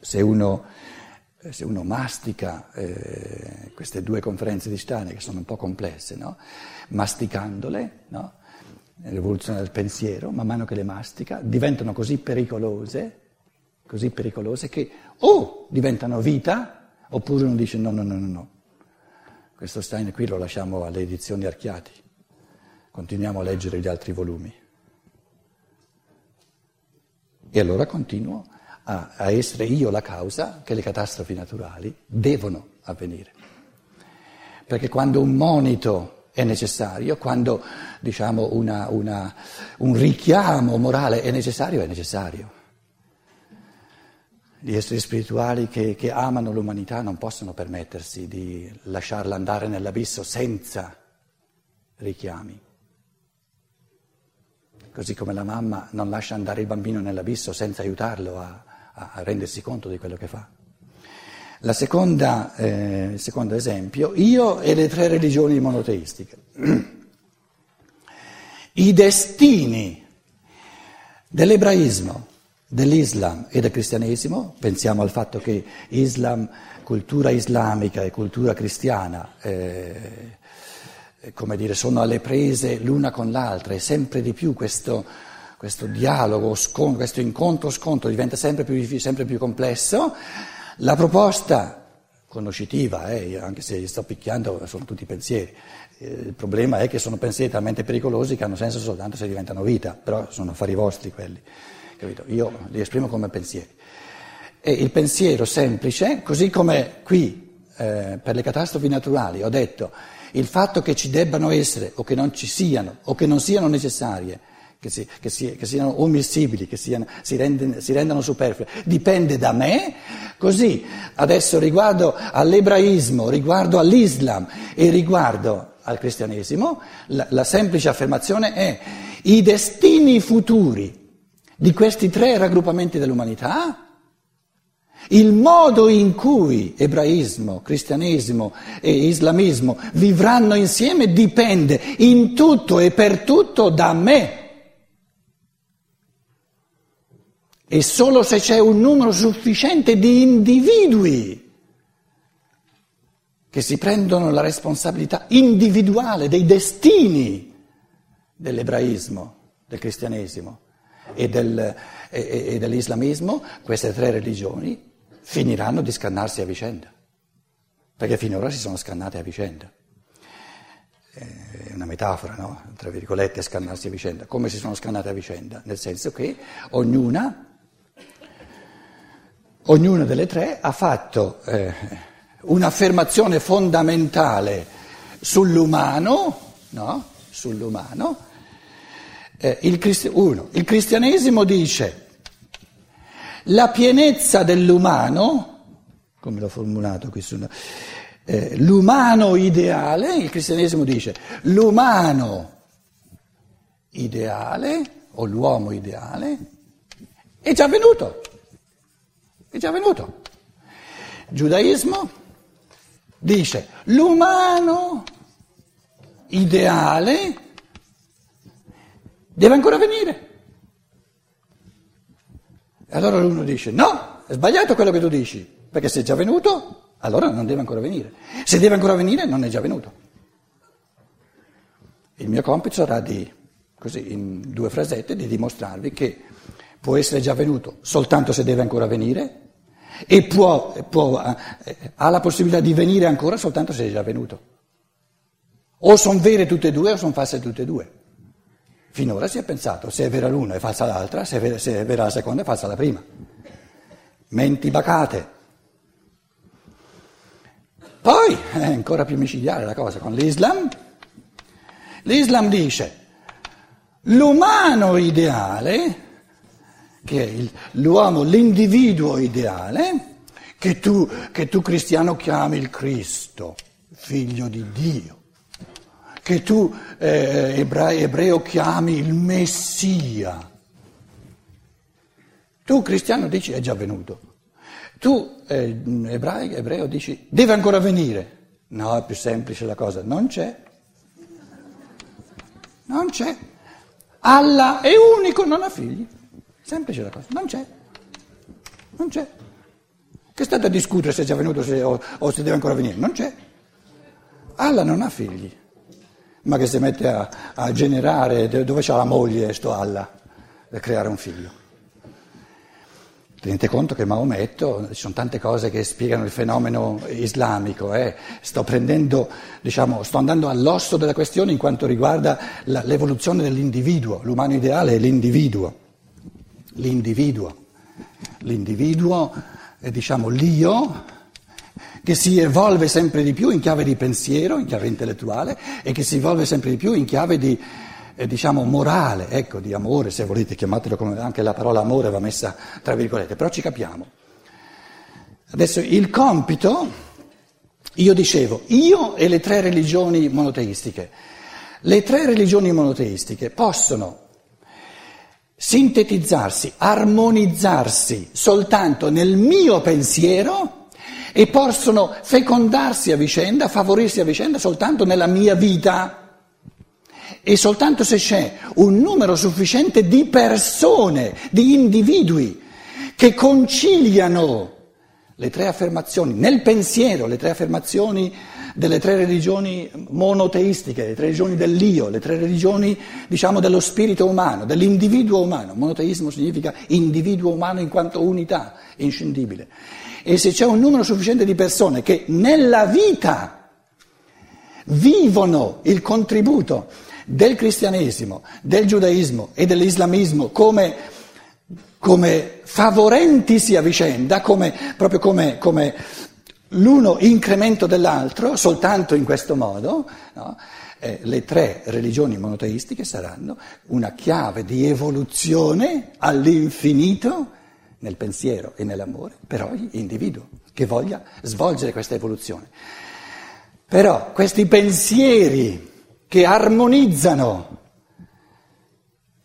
Se uno, se uno mastica eh, queste due conferenze di Steiner, che sono un po' complesse, no? masticandole, no? l'evoluzione del pensiero, man mano che le mastica, diventano così pericolose, così pericolose che o diventano vita, oppure uno dice no, no, no, no, no. Questo Steiner qui lo lasciamo alle edizioni Archiati, continuiamo a leggere gli altri volumi. E allora continuo a, a essere io la causa che le catastrofi naturali devono avvenire. Perché quando un monito è necessario, quando diciamo, una, una, un richiamo morale è necessario, è necessario. Gli esseri spirituali che, che amano l'umanità non possono permettersi di lasciarla andare nell'abisso senza richiami. Così come la mamma non lascia andare il bambino nell'abisso senza aiutarlo a, a rendersi conto di quello che fa. La seconda, eh, il secondo esempio, io e le tre religioni monoteistiche. I destini dell'ebraismo, dell'Islam e del cristianesimo, pensiamo al fatto che Islam, cultura islamica e cultura cristiana, eh, come dire, sono alle prese l'una con l'altra e sempre di più questo, questo dialogo, scontro, questo incontro-scontro diventa sempre più, sempre più complesso, la proposta conoscitiva, eh, anche se sto picchiando, sono tutti pensieri. Eh, il problema è che sono pensieri talmente pericolosi che hanno senso soltanto se diventano vita, però sono affari vostri quelli, capito? Io li esprimo come pensieri. E il pensiero semplice, così come qui eh, per le catastrofi naturali ho detto, il fatto che ci debbano essere o che non ci siano o che non siano necessarie che, si, che, si, che siano ommissibili, che siano, si, rende, si, rendano superflue, dipende da me, così adesso riguardo all'ebraismo, riguardo all'Islam e riguardo al cristianesimo, la, la semplice affermazione è i destini futuri di questi tre raggruppamenti dell'umanità il modo in cui ebraismo, cristianesimo e islamismo vivranno insieme dipende in tutto e per tutto da me. E solo se c'è un numero sufficiente di individui che si prendono la responsabilità individuale dei destini dell'ebraismo, del cristianesimo e, del, e, e dell'islamismo, queste tre religioni finiranno di scannarsi a vicenda, perché finora si sono scannate a vicenda. È una metafora, no? Tra virgolette, scannarsi a vicenda. Come si sono scannate a vicenda? Nel senso che ognuna ognuna delle tre ha fatto eh, un'affermazione fondamentale sull'umano, no? sull'umano. Eh, il, cristi- uno, il cristianesimo dice la pienezza dell'umano, come l'ho formulato qui, su, eh, l'umano ideale, il cristianesimo dice l'umano ideale o l'uomo ideale è già venuto. È già venuto. Il giudaismo dice l'umano ideale deve ancora venire. E allora uno dice no, è sbagliato quello che tu dici, perché se è già venuto, allora non deve ancora venire. Se deve ancora venire, non è già venuto. Il mio compito sarà di, così, in due frasette, di dimostrarvi che può essere già venuto soltanto se deve ancora venire e può, può, eh, ha la possibilità di venire ancora soltanto se è già venuto. O sono vere tutte e due o sono false tutte e due. Finora si è pensato se è vera l'una è falsa l'altra, se è vera, se è vera la seconda è falsa la prima. Menti bacate. Poi è ancora più micidiale la cosa con l'Islam. L'Islam dice l'umano ideale che è l'uomo, l'individuo ideale, che tu, che tu cristiano chiami il Cristo, figlio di Dio, che tu eh, ebreo, ebreo chiami il Messia. Tu cristiano dici è già venuto. Tu eh, ebreo, ebreo dici deve ancora venire. No, è più semplice la cosa, non c'è. Non c'è. Allah è unico, non ha figli. Semplice la cosa, non c'è, non c'è. Che state a discutere se è già venuto se, o, o se deve ancora venire? Non c'è. Allah non ha figli, ma che si mette a, a generare, dove c'ha la moglie sto Allah, per creare un figlio. Tenete conto che Maometto, ci sono tante cose che spiegano il fenomeno islamico, eh. sto, prendendo, diciamo, sto andando all'osso della questione in quanto riguarda la, l'evoluzione dell'individuo, l'umano ideale è l'individuo, l'individuo, l'individuo è diciamo l'io che si evolve sempre di più in chiave di pensiero, in chiave intellettuale e che si evolve sempre di più in chiave di eh, diciamo morale, ecco, di amore, se volete chiamatelo come anche la parola amore va messa tra virgolette, però ci capiamo. Adesso il compito, io dicevo, io e le tre religioni monoteistiche, le tre religioni monoteistiche possono sintetizzarsi, armonizzarsi soltanto nel mio pensiero e possono fecondarsi a vicenda, favorirsi a vicenda soltanto nella mia vita. E soltanto se c'è un numero sufficiente di persone, di individui che conciliano le tre affermazioni nel pensiero, le tre affermazioni delle tre religioni monoteistiche, le tre religioni dell'io, le tre religioni diciamo dello spirito umano, dell'individuo umano. Monoteismo significa individuo umano in quanto unità inscindibile. E se c'è un numero sufficiente di persone che nella vita vivono il contributo del cristianesimo, del giudaismo e dell'islamismo come, come favorentisi a vicenda, come, proprio come, come, l'uno incremento dell'altro, soltanto in questo modo, no? eh, le tre religioni monoteistiche saranno una chiave di evoluzione all'infinito nel pensiero e nell'amore per ogni individuo che voglia svolgere questa evoluzione. Però questi pensieri che armonizzano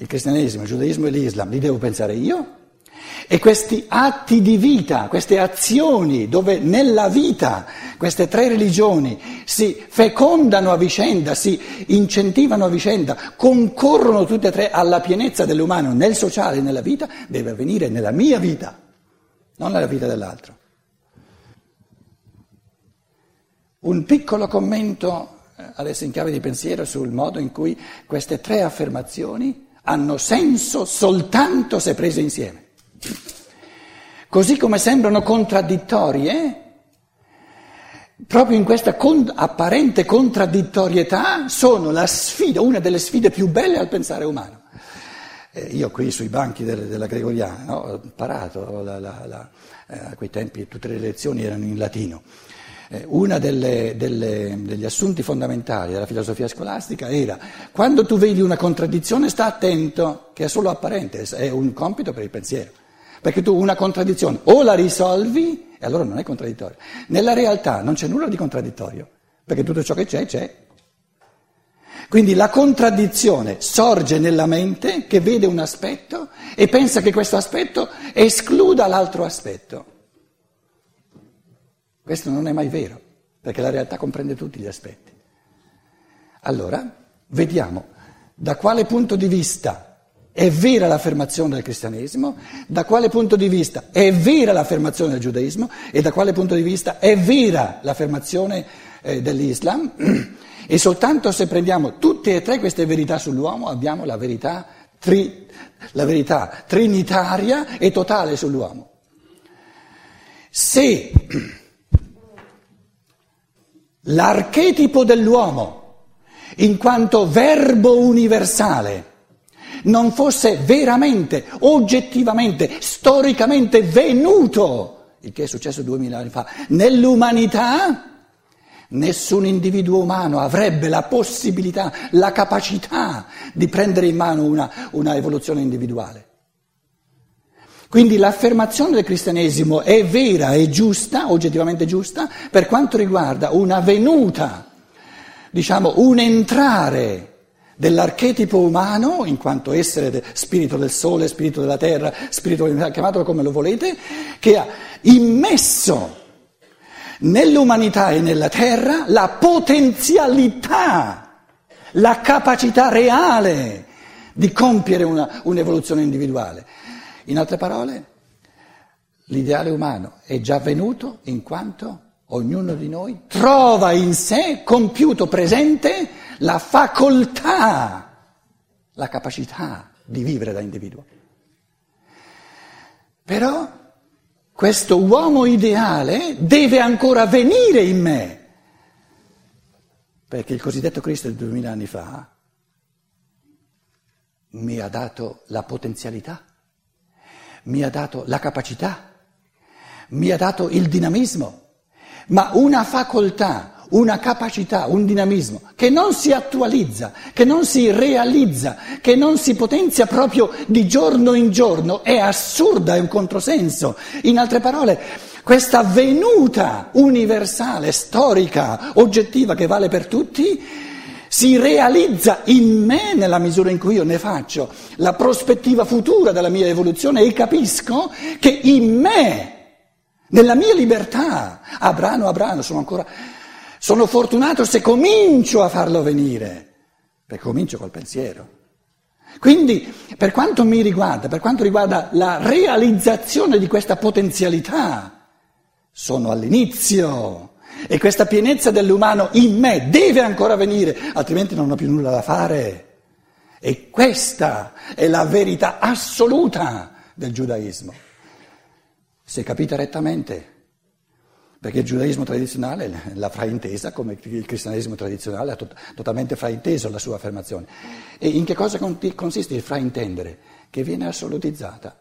il cristianesimo, il giudaismo e l'islam, li devo pensare io? E questi atti di vita, queste azioni dove nella vita queste tre religioni si fecondano a vicenda, si incentivano a vicenda, concorrono tutte e tre alla pienezza dell'umano nel sociale e nella vita, deve avvenire nella mia vita, non nella vita dell'altro. Un piccolo commento adesso in chiave di pensiero sul modo in cui queste tre affermazioni hanno senso soltanto se prese insieme. Così come sembrano contraddittorie, proprio in questa con- apparente contraddittorietà sono la sfida, una delle sfide più belle al pensare umano. Eh, io qui sui banchi del, della Gregoriana no, ho imparato, la, la, la, eh, a quei tempi tutte le lezioni erano in latino. Eh, uno degli assunti fondamentali della filosofia scolastica era quando tu vedi una contraddizione sta attento, che è solo apparente, è un compito per il pensiero. Perché tu una contraddizione o la risolvi e allora non è contraddittorio. Nella realtà non c'è nulla di contraddittorio, perché tutto ciò che c'è c'è. Quindi la contraddizione sorge nella mente che vede un aspetto e pensa che questo aspetto escluda l'altro aspetto. Questo non è mai vero, perché la realtà comprende tutti gli aspetti. Allora, vediamo da quale punto di vista è vera l'affermazione del cristianesimo, da quale punto di vista è vera l'affermazione del giudaismo e da quale punto di vista è vera l'affermazione eh, dell'Islam. E soltanto se prendiamo tutte e tre queste verità sull'uomo abbiamo la verità, tri, la verità trinitaria e totale sull'uomo. Se l'archetipo dell'uomo, in quanto verbo universale, non fosse veramente, oggettivamente, storicamente venuto, il che è successo duemila anni fa, nell'umanità, nessun individuo umano avrebbe la possibilità, la capacità di prendere in mano una, una evoluzione individuale. Quindi l'affermazione del cristianesimo è vera e giusta, oggettivamente giusta, per quanto riguarda una venuta, diciamo un entrare dell'archetipo umano, in quanto essere spirito del sole, spirito della terra, spirito chiamatelo come lo volete, che ha immesso nell'umanità e nella terra la potenzialità, la capacità reale di compiere una, un'evoluzione individuale. In altre parole, l'ideale umano è già venuto in quanto ognuno di noi trova in sé compiuto presente la facoltà, la capacità di vivere da individuo. Però questo uomo ideale deve ancora venire in me, perché il cosiddetto Cristo di duemila anni fa mi ha dato la potenzialità, mi ha dato la capacità, mi ha dato il dinamismo, ma una facoltà, una capacità, un dinamismo che non si attualizza, che non si realizza, che non si potenzia proprio di giorno in giorno, è assurda, è un controsenso. In altre parole, questa venuta universale, storica, oggettiva che vale per tutti, si realizza in me nella misura in cui io ne faccio la prospettiva futura della mia evoluzione e capisco che in me, nella mia libertà, Abrano, Abrano, sono ancora sono fortunato se comincio a farlo venire, perché comincio col pensiero. Quindi, per quanto mi riguarda, per quanto riguarda la realizzazione di questa potenzialità, sono all'inizio e questa pienezza dell'umano in me deve ancora venire, altrimenti non ho più nulla da fare. E questa è la verità assoluta del giudaismo. Se capita rettamente, perché il giudaismo tradizionale l'ha fraintesa come il cristianesimo tradizionale ha tot- totalmente frainteso la sua affermazione. E in che cosa consiste il fraintendere? Che viene assolutizzata.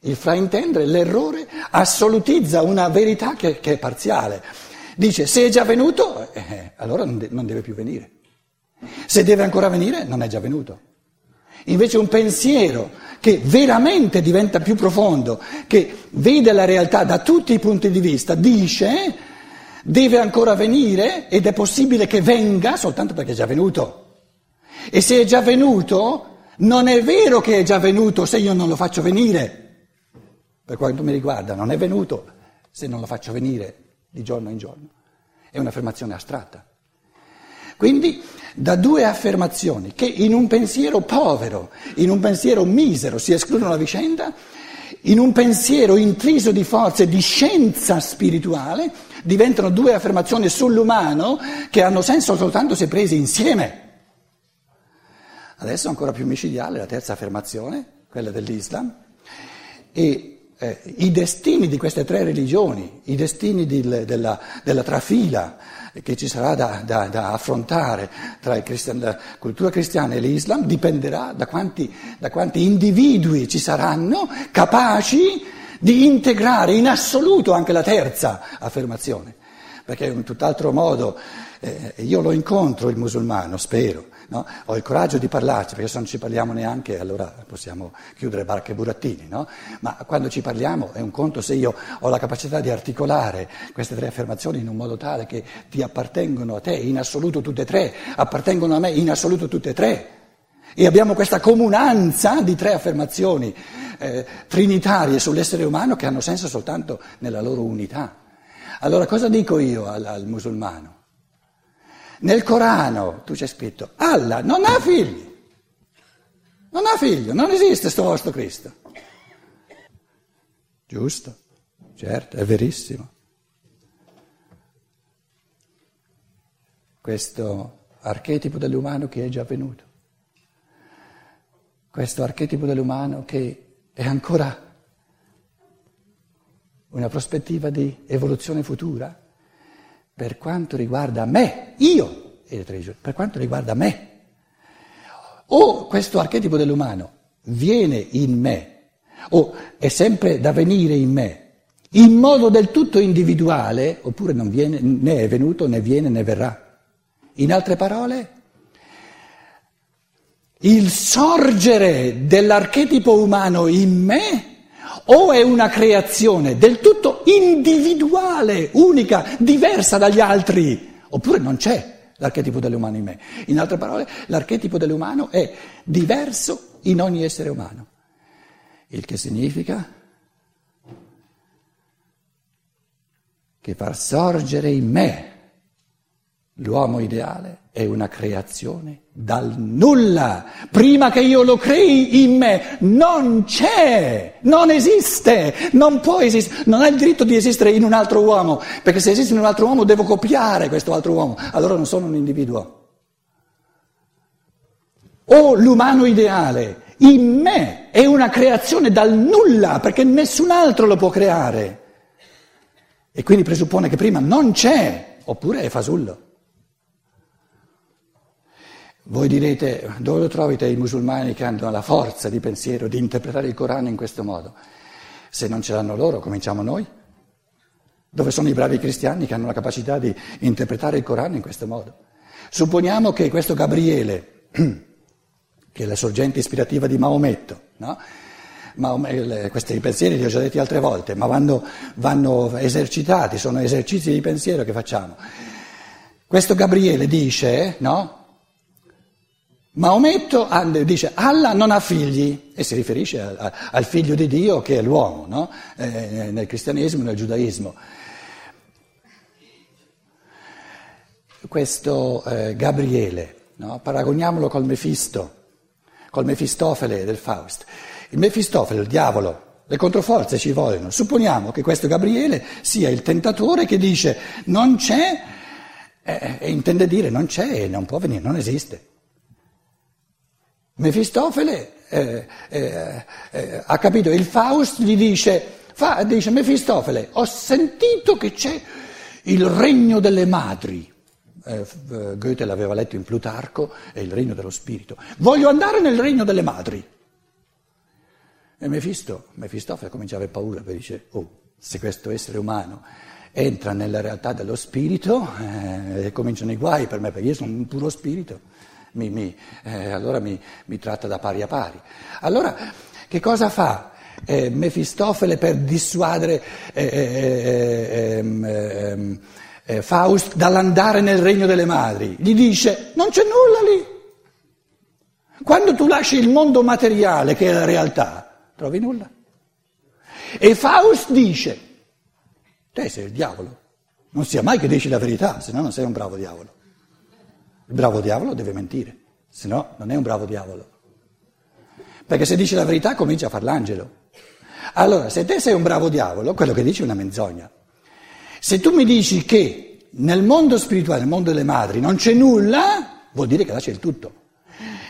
Il fraintendere, l'errore, assolutizza una verità che, che è parziale. Dice se è già venuto, eh, allora non, de- non deve più venire. Se deve ancora venire, non è già venuto. Invece un pensiero che veramente diventa più profondo, che vede la realtà da tutti i punti di vista, dice deve ancora venire ed è possibile che venga soltanto perché è già venuto. E se è già venuto, non è vero che è già venuto se io non lo faccio venire. Per quanto mi riguarda, non è venuto se non lo faccio venire di giorno in giorno. È un'affermazione astratta. Quindi da due affermazioni che in un pensiero povero, in un pensiero misero si escludono a vicenda, in un pensiero intriso di forze di scienza spirituale diventano due affermazioni sull'umano che hanno senso soltanto se prese insieme. Adesso ancora più micidiale la terza affermazione, quella dell'Islam, e eh, i destini di queste tre religioni, i destini di, della, della trafila, che ci sarà da, da, da affrontare tra cristian, la cultura cristiana e l'Islam dipenderà da quanti, da quanti individui ci saranno capaci di integrare in assoluto anche la terza affermazione, perché in tutt'altro modo eh, io lo incontro il musulmano, spero, no? ho il coraggio di parlarci, perché se non ci parliamo neanche allora possiamo chiudere barche e burattini, no? ma quando ci parliamo è un conto se io ho la capacità di articolare queste tre affermazioni in un modo tale che ti appartengono a te in assoluto tutte e tre, appartengono a me in assoluto tutte e tre. E abbiamo questa comunanza di tre affermazioni eh, trinitarie sull'essere umano che hanno senso soltanto nella loro unità. Allora cosa dico io al, al musulmano? Nel Corano tu c'è scritto, Allah non ha figli, non ha figlio, non esiste questo vostro Cristo. Giusto, certo, è verissimo. Questo archetipo dell'umano che è già venuto, questo archetipo dell'umano che è ancora una prospettiva di evoluzione futura, per quanto riguarda me, io per quanto riguarda me. O questo archetipo dell'umano viene in me, o è sempre da venire in me, in modo del tutto individuale, oppure non viene, né è venuto, né viene, né verrà. In altre parole, il sorgere dell'archetipo umano in me o è una creazione del tutto individuale, unica, diversa dagli altri, oppure non c'è l'archetipo dell'umano in me. In altre parole, l'archetipo dell'umano è diverso in ogni essere umano, il che significa che far sorgere in me L'uomo ideale è una creazione dal nulla. Prima che io lo crei in me, non c'è, non esiste, non può esistere, non ha il diritto di esistere in un altro uomo, perché se esiste in un altro uomo devo copiare questo altro uomo, allora non sono un individuo. O l'umano ideale in me è una creazione dal nulla, perché nessun altro lo può creare. E quindi presuppone che prima non c'è, oppure è fasullo. Voi direte, dove trovate i musulmani che hanno la forza di pensiero di interpretare il Corano in questo modo? Se non ce l'hanno loro, cominciamo noi. Dove sono i bravi cristiani che hanno la capacità di interpretare il Corano in questo modo? Supponiamo che questo Gabriele, che è la sorgente ispirativa di Maometto, no? Questi pensieri li ho già detti altre volte, ma vanno, vanno esercitati, sono esercizi di pensiero che facciamo. Questo Gabriele dice, no? Maometto dice Allah non ha figli e si riferisce al, al figlio di Dio che è l'uomo, no? eh, nel cristianesimo e nel giudaismo. Questo eh, Gabriele, no? paragoniamolo col Mefisto, col Mefistofele del Faust. Il Mefistofele, il diavolo, le controforze ci vogliono. Supponiamo che questo Gabriele sia il tentatore che dice non c'è, eh, e intende dire non c'è, non può venire, non esiste. Mefistofele eh, eh, eh, ha capito, il Faust gli dice, fa, dice Mefistofele, ho sentito che c'è il regno delle madri. Eh, eh, Goethe l'aveva letto in Plutarco, è il regno dello spirito. Voglio andare nel regno delle madri. E Mefisto, Mefistofele comincia a avere paura, perché dice, oh, se questo essere umano entra nella realtà dello spirito, eh, cominciano i guai per me, perché io sono un puro spirito mi, mi, eh, allora mi, mi, tratta da pari a pari. Allora, che cosa fa eh, Mefistofele per dissuadere eh, eh, ehm, ehm, eh Faust dall'andare nel regno delle madri? Gli dice, non c'è nulla lì. Quando tu lasci il mondo materiale, che è la realtà, trovi nulla. E Faust dice, te sei il diavolo, non sia mai che dici la verità, se no non sei un bravo diavolo. Il bravo diavolo deve mentire, se no non è un bravo diavolo. Perché se dice la verità comincia a far l'angelo. Allora, se te sei un bravo diavolo, quello che dici è una menzogna. Se tu mi dici che nel mondo spirituale, nel mondo delle madri, non c'è nulla, vuol dire che là c'è il tutto.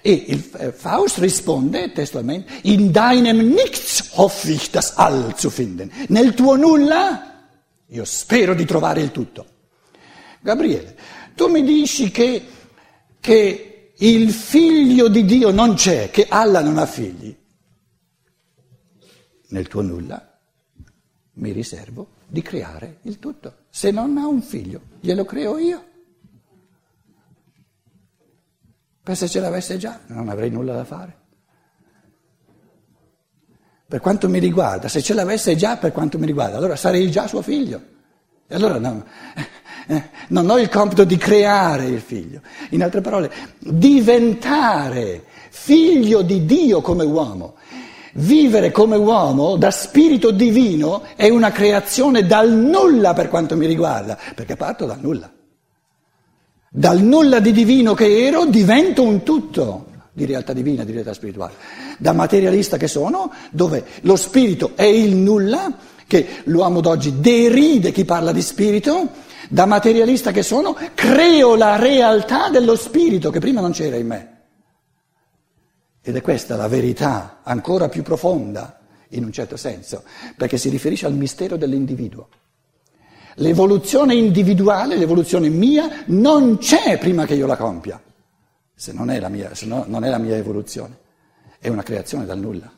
E il eh, Faust risponde testualmente, in deinem nichts hoffe ich das All zu finden. Nel tuo nulla, io spero di trovare il tutto. Gabriele, tu mi dici che che il figlio di Dio non c'è, che Allah non ha figli, nel tuo nulla mi riservo di creare il tutto. Se non ha un figlio, glielo creo io. Per se ce l'avesse già, non avrei nulla da fare. Per quanto mi riguarda, se ce l'avesse già per quanto mi riguarda, allora sarei già suo figlio. E allora no, non ho il compito di creare il figlio, in altre parole, diventare figlio di Dio come uomo. Vivere come uomo da spirito divino è una creazione dal nulla per quanto mi riguarda, perché parto dal nulla. Dal nulla di divino che ero divento un tutto di realtà divina, di realtà spirituale. Da materialista che sono, dove lo spirito è il nulla, che l'uomo d'oggi deride chi parla di spirito, da materialista che sono, creo la realtà dello spirito che prima non c'era in me. Ed è questa la verità ancora più profonda, in un certo senso, perché si riferisce al mistero dell'individuo. L'evoluzione individuale, l'evoluzione mia, non c'è prima che io la compia, se non è la mia, no, non è la mia evoluzione, è una creazione dal nulla.